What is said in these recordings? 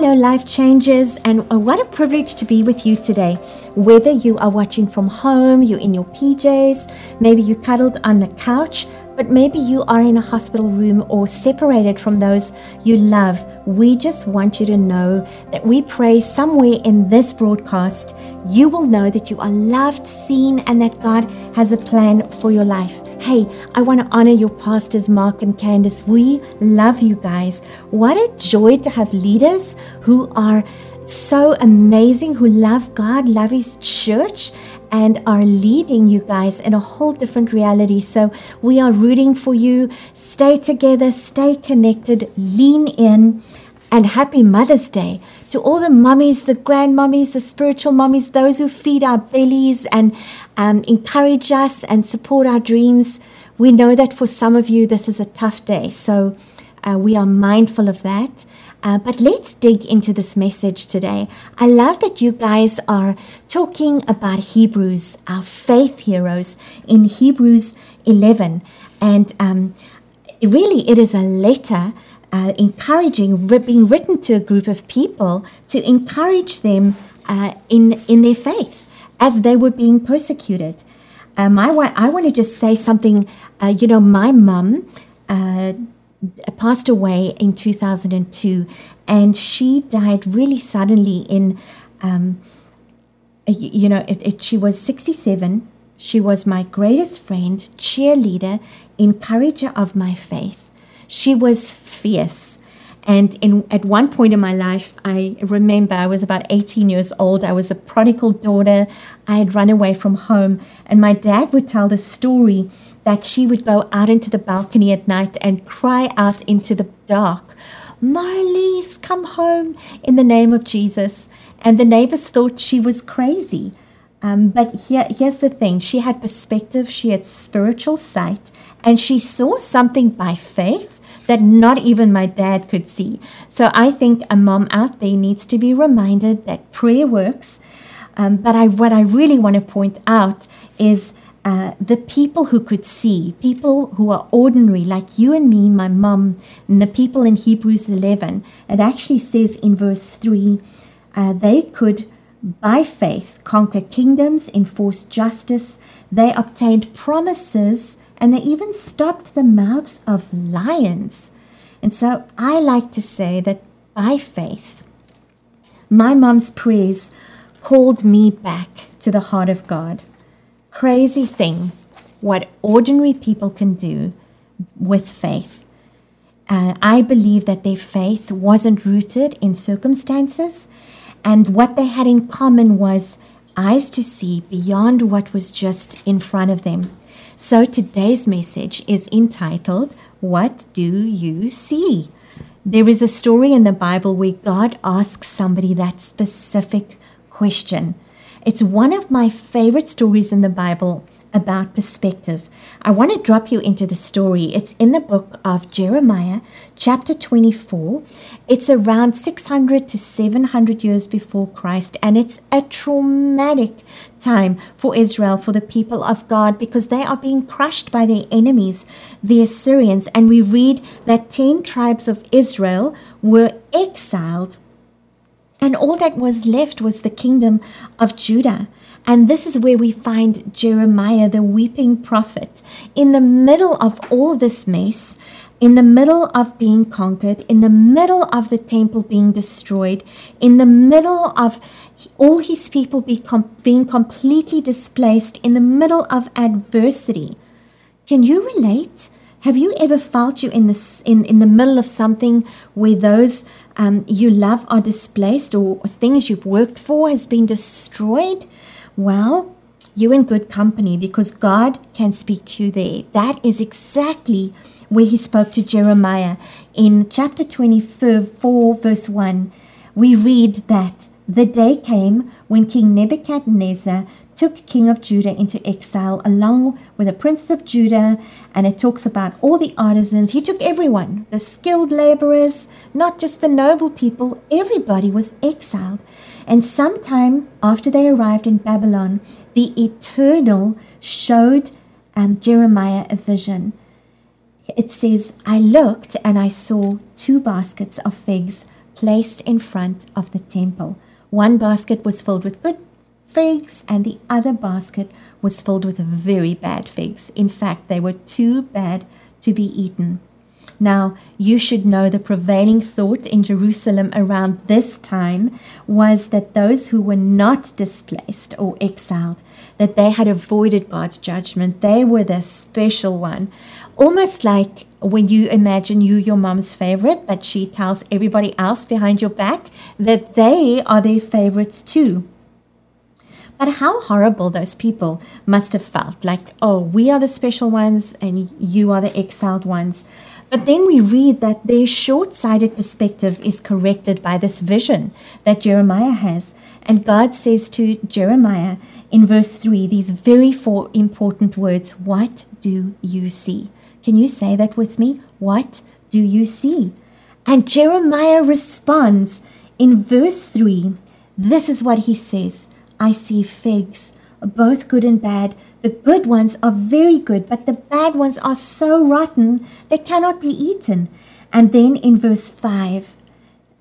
Hello, life changers, and uh, what a privilege to be with you today. Whether you are watching from home, you're in your PJs, maybe you cuddled on the couch, but maybe you are in a hospital room or separated from those you love, we just want you to know that we pray somewhere in this broadcast, you will know that you are loved, seen, and that God has a plan for your life. Hey, I want to honor your pastors, Mark and Candace. We love you guys. What a joy to have leaders who are so amazing, who love God, love His church, and are leading you guys in a whole different reality. So we are rooting for you. Stay together, stay connected, lean in. And happy Mother's Day to all the mummies, the grandmummies, the spiritual mummies, those who feed our bellies and um, encourage us and support our dreams. We know that for some of you, this is a tough day. So uh, we are mindful of that. Uh, but let's dig into this message today. I love that you guys are talking about Hebrews, our faith heroes, in Hebrews 11. And um, really, it is a letter uh, encouraging, being written to a group of people to encourage them uh, in, in their faith as they were being persecuted. Um, I, wa- I want to just say something. Uh, you know, my mum uh, passed away in 2002, and she died really suddenly. In, um, you know, it, it, she was 67. She was my greatest friend, cheerleader, encourager of my faith. She was fierce. And in, at one point in my life, I remember I was about 18 years old. I was a prodigal daughter. I had run away from home. And my dad would tell the story that she would go out into the balcony at night and cry out into the dark, Marlies, come home in the name of Jesus. And the neighbors thought she was crazy. Um, but here, here's the thing she had perspective, she had spiritual sight, and she saw something by faith that not even my dad could see. So I think a mom out there needs to be reminded that prayer works. Um, but I, what I really want to point out is uh, the people who could see, people who are ordinary, like you and me, my mom, and the people in Hebrews 11. It actually says in verse 3 uh, they could, by faith, conquer kingdoms, enforce justice. They obtained promises and they even stopped the mouths of lions. And so I like to say that by faith, my mom's prayers called me back to the heart of God. Crazy thing, what ordinary people can do with faith. Uh, I believe that their faith wasn't rooted in circumstances, and what they had in common was eyes to see beyond what was just in front of them. So today's message is entitled, What Do You See? There is a story in the Bible where God asks somebody that specific question. It's one of my favorite stories in the Bible about perspective. I want to drop you into the story. It's in the book of Jeremiah, chapter 24. It's around 600 to 700 years before Christ, and it's a traumatic time for Israel, for the people of God, because they are being crushed by their enemies, the Assyrians. And we read that 10 tribes of Israel were exiled and all that was left was the kingdom of Judah. And this is where we find Jeremiah, the weeping prophet, in the middle of all this mess, in the middle of being conquered, in the middle of the temple being destroyed, in the middle of all his people be com- being completely displaced, in the middle of adversity. Can you relate? Have you ever felt you in this in, in the middle of something where those um, you love are displaced or things you've worked for has been destroyed? Well, you're in good company because God can speak to you there. That is exactly where he spoke to Jeremiah. In chapter 24, verse 1, we read that the day came when King Nebuchadnezzar took king of Judah into exile along with the princes of Judah. And it talks about all the artisans. He took everyone, the skilled laborers, not just the noble people. Everybody was exiled. And sometime after they arrived in Babylon, the Eternal showed um, Jeremiah a vision. It says, I looked and I saw two baskets of figs placed in front of the temple. One basket was filled with good figs, and the other basket was filled with very bad figs. In fact, they were too bad to be eaten. Now, you should know the prevailing thought in Jerusalem around this time was that those who were not displaced or exiled, that they had avoided God's judgment, they were the special one. Almost like when you imagine you your mom's favorite, but she tells everybody else behind your back that they are their favorites too. But how horrible those people must have felt like, oh, we are the special ones and you are the exiled ones. But then we read that their short sighted perspective is corrected by this vision that Jeremiah has. And God says to Jeremiah in verse 3 these very four important words What do you see? Can you say that with me? What do you see? And Jeremiah responds in verse 3 this is what he says I see figs, both good and bad. The good ones are very good, but the bad ones are so rotten they cannot be eaten. And then in verse 5,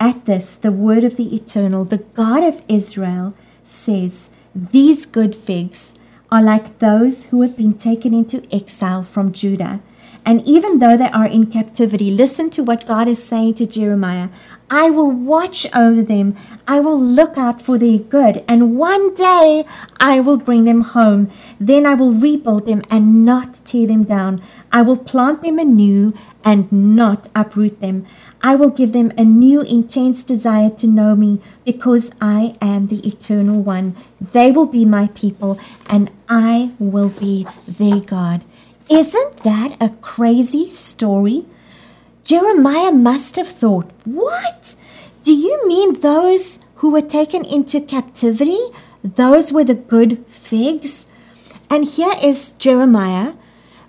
at this, the word of the eternal, the God of Israel, says, These good figs are like those who have been taken into exile from Judah. And even though they are in captivity, listen to what God is saying to Jeremiah I will watch over them. I will look out for their good. And one day I will bring them home. Then I will rebuild them and not tear them down. I will plant them anew and not uproot them. I will give them a new intense desire to know me because I am the eternal one. They will be my people and I will be their God. Isn't that a crazy story? Jeremiah must have thought, What? Do you mean those who were taken into captivity? Those were the good figs? And here is Jeremiah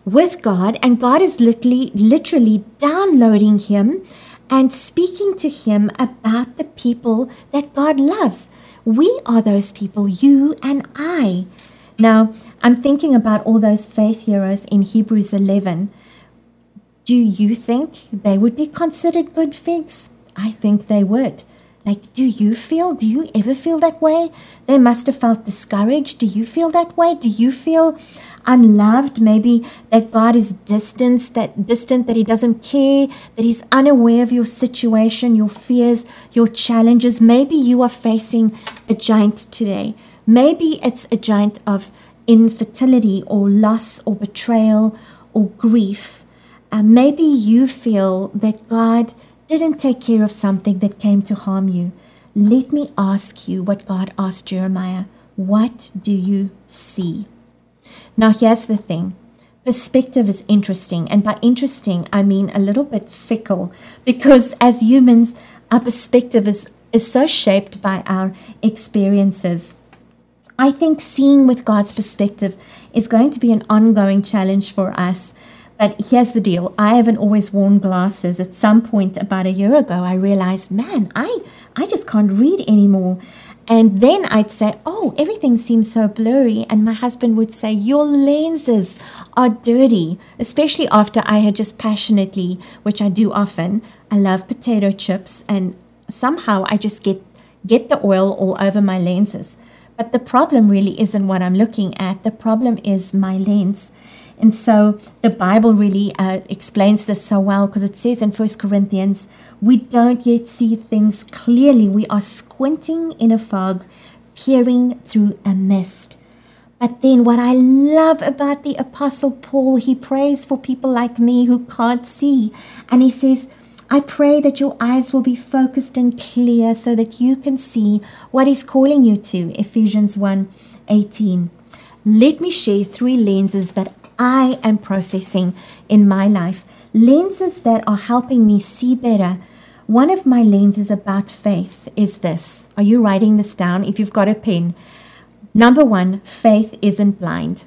with God, and God is literally, literally downloading him and speaking to him about the people that God loves. We are those people, you and I. Now, I'm thinking about all those faith heroes in Hebrews 11. Do you think they would be considered good figs? I think they would. Like, do you feel, do you ever feel that way? They must have felt discouraged. Do you feel that way? Do you feel unloved? Maybe that God is distant, that distant, that He doesn't care, that He's unaware of your situation, your fears, your challenges. Maybe you are facing a giant today. Maybe it's a giant of infertility or loss or betrayal or grief. Uh, maybe you feel that God didn't take care of something that came to harm you. Let me ask you what God asked Jeremiah What do you see? Now, here's the thing perspective is interesting. And by interesting, I mean a little bit fickle because as humans, our perspective is, is so shaped by our experiences. I think seeing with God's perspective is going to be an ongoing challenge for us. But here's the deal I haven't always worn glasses. At some point about a year ago, I realized, man, I, I just can't read anymore. And then I'd say, Oh, everything seems so blurry. And my husband would say, Your lenses are dirty, especially after I had just passionately, which I do often, I love potato chips. And somehow I just get, get the oil all over my lenses. But the problem really isn't what I'm looking at. The problem is my lens. And so the Bible really uh, explains this so well because it says in First Corinthians, we don't yet see things clearly. We are squinting in a fog, peering through a mist. But then, what I love about the Apostle Paul, he prays for people like me who can't see. And he says, I pray that your eyes will be focused and clear so that you can see what He's calling you to. Ephesians 1 18. Let me share three lenses that I am processing in my life, lenses that are helping me see better. One of my lenses about faith is this. Are you writing this down? If you've got a pen. Number one, faith isn't blind.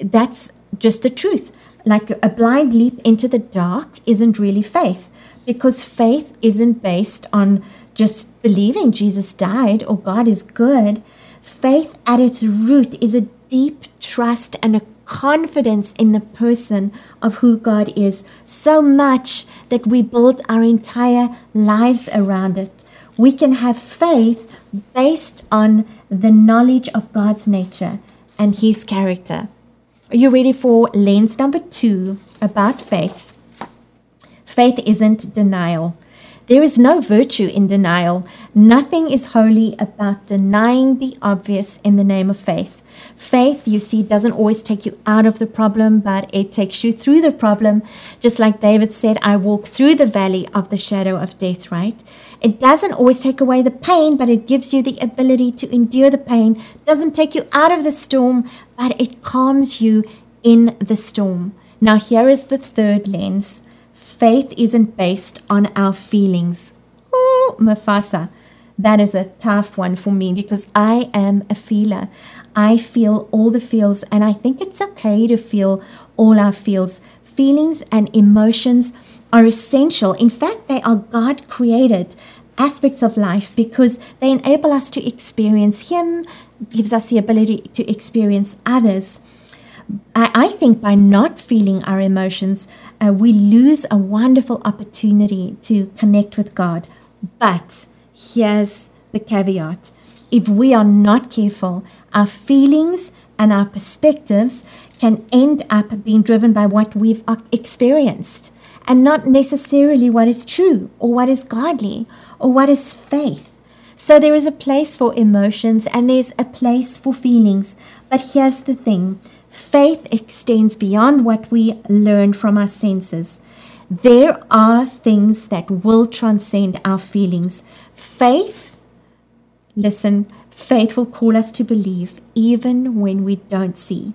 That's just the truth like a blind leap into the dark isn't really faith because faith isn't based on just believing Jesus died or God is good. Faith at its root is a deep trust and a confidence in the person of who God is so much that we build our entire lives around it. We can have faith based on the knowledge of God's nature and His character. Are you ready for lens number two about faith? Faith isn't denial. There is no virtue in denial. Nothing is holy about denying the obvious in the name of faith. Faith, you see, doesn't always take you out of the problem, but it takes you through the problem. Just like David said, I walk through the valley of the shadow of death, right? It doesn't always take away the pain, but it gives you the ability to endure the pain. Doesn't take you out of the storm, but it calms you in the storm. Now, here is the third lens faith isn't based on our feelings. Oh, Mufasa. That is a tough one for me because I am a feeler. I feel all the feels, and I think it's okay to feel all our feels. Feelings and emotions are essential. In fact, they are God created aspects of life because they enable us to experience Him, gives us the ability to experience others. I, I think by not feeling our emotions, uh, we lose a wonderful opportunity to connect with God. But here's the caveat if we are not careful, our feelings and our perspectives can end up being driven by what we've experienced and not necessarily what is true or what is godly or what is faith. So there is a place for emotions and there's a place for feelings. But here's the thing Faith extends beyond what we learn from our senses. There are things that will transcend our feelings. Faith, listen, faith will call us to believe even when we don't see.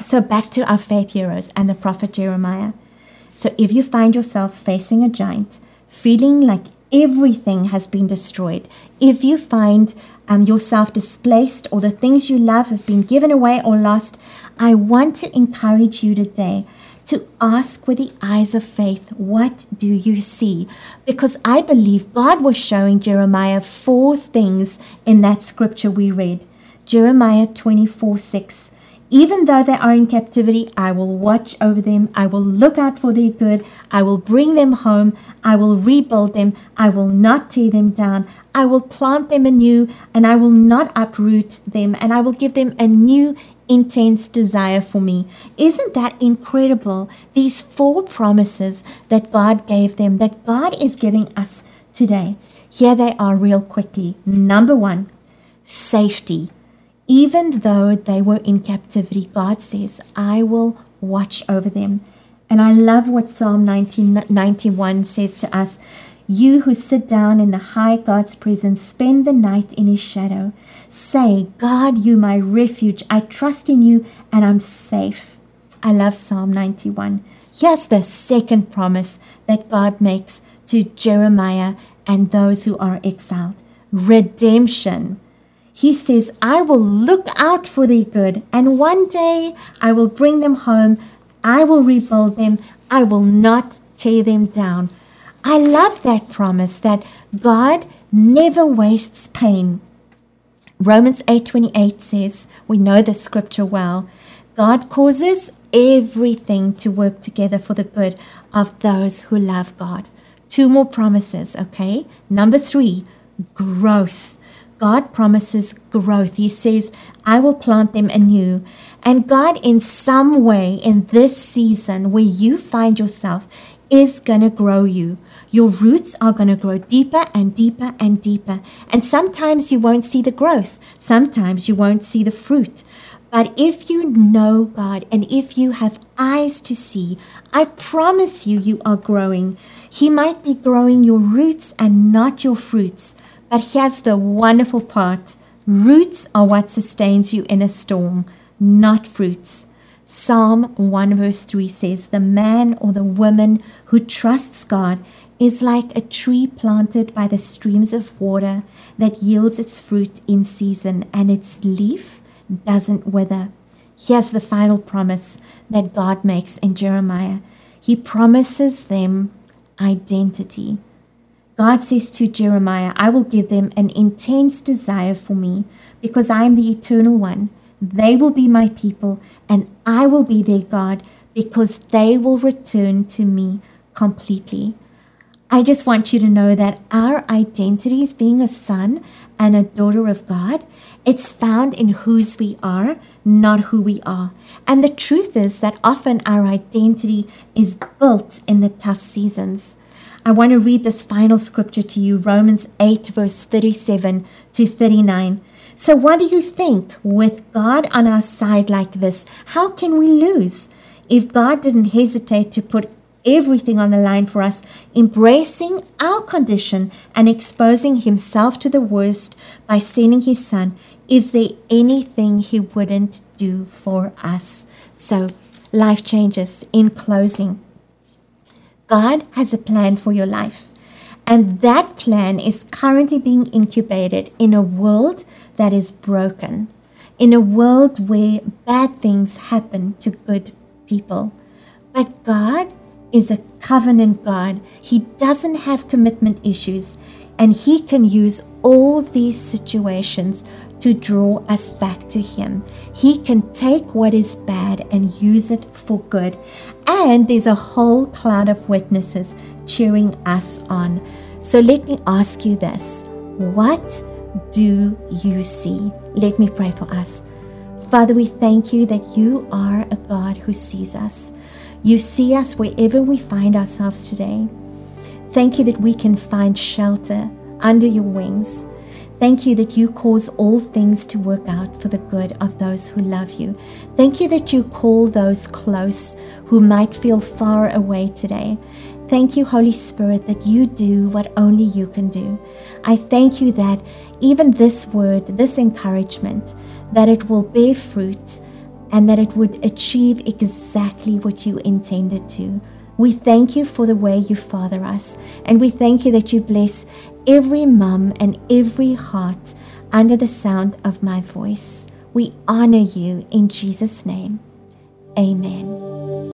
So, back to our faith heroes and the prophet Jeremiah. So, if you find yourself facing a giant, feeling like everything has been destroyed, if you find um, yourself displaced or the things you love have been given away or lost, I want to encourage you today to ask with the eyes of faith, what do you see? Because I believe God was showing Jeremiah four things in that scripture we read. Jeremiah 24 6. Even though they are in captivity, I will watch over them. I will look out for their good. I will bring them home. I will rebuild them. I will not tear them down. I will plant them anew and I will not uproot them. And I will give them a new intense desire for me. Isn't that incredible? These four promises that God gave them, that God is giving us today. Here they are, real quickly. Number one, safety. Even though they were in captivity, God says, I will watch over them. And I love what Psalm ninety-one says to us You who sit down in the high God's presence, spend the night in his shadow. Say, God, you my refuge. I trust in you and I'm safe. I love Psalm 91. Here's the second promise that God makes to Jeremiah and those who are exiled redemption. He says, I will look out for their good, and one day I will bring them home. I will rebuild them. I will not tear them down. I love that promise that God never wastes pain. Romans 8:28 says, we know the scripture well. God causes everything to work together for the good of those who love God. Two more promises, okay? Number 3, growth. God promises growth. He says, I will plant them anew. And God, in some way, in this season where you find yourself, is going to grow you. Your roots are going to grow deeper and deeper and deeper. And sometimes you won't see the growth, sometimes you won't see the fruit. But if you know God and if you have eyes to see, I promise you, you are growing. He might be growing your roots and not your fruits. But here's the wonderful part roots are what sustains you in a storm, not fruits. Psalm 1 verse 3 says, The man or the woman who trusts God is like a tree planted by the streams of water that yields its fruit in season and its leaf doesn't wither. Here's the final promise that God makes in Jeremiah He promises them identity. God says to Jeremiah, I will give them an intense desire for me because I am the eternal one. they will be my people, and I will be their God because they will return to me completely. I just want you to know that our identity as being a son and a daughter of God, it's found in whose we are, not who we are. And the truth is that often our identity is built in the tough seasons. I want to read this final scripture to you, Romans 8, verse 37 to 39. So, what do you think? With God on our side like this, how can we lose? If God didn't hesitate to put everything on the line for us, embracing our condition and exposing himself to the worst by sending his son, is there anything he wouldn't do for us? So, life changes. In closing, God has a plan for your life. And that plan is currently being incubated in a world that is broken, in a world where bad things happen to good people. But God is a covenant God. He doesn't have commitment issues, and He can use all these situations to draw us back to Him. He can take what is bad and use it for good. And there's a whole cloud of witnesses cheering us on. So let me ask you this What do you see? Let me pray for us. Father, we thank you that you are a God who sees us. You see us wherever we find ourselves today. Thank you that we can find shelter under your wings. Thank you that you cause all things to work out for the good of those who love you. Thank you that you call those close who might feel far away today. Thank you, Holy Spirit, that you do what only you can do. I thank you that even this word, this encouragement, that it will bear fruit and that it would achieve exactly what you intended to. We thank you for the way you father us, and we thank you that you bless every mum and every heart under the sound of my voice. We honor you in Jesus' name. Amen.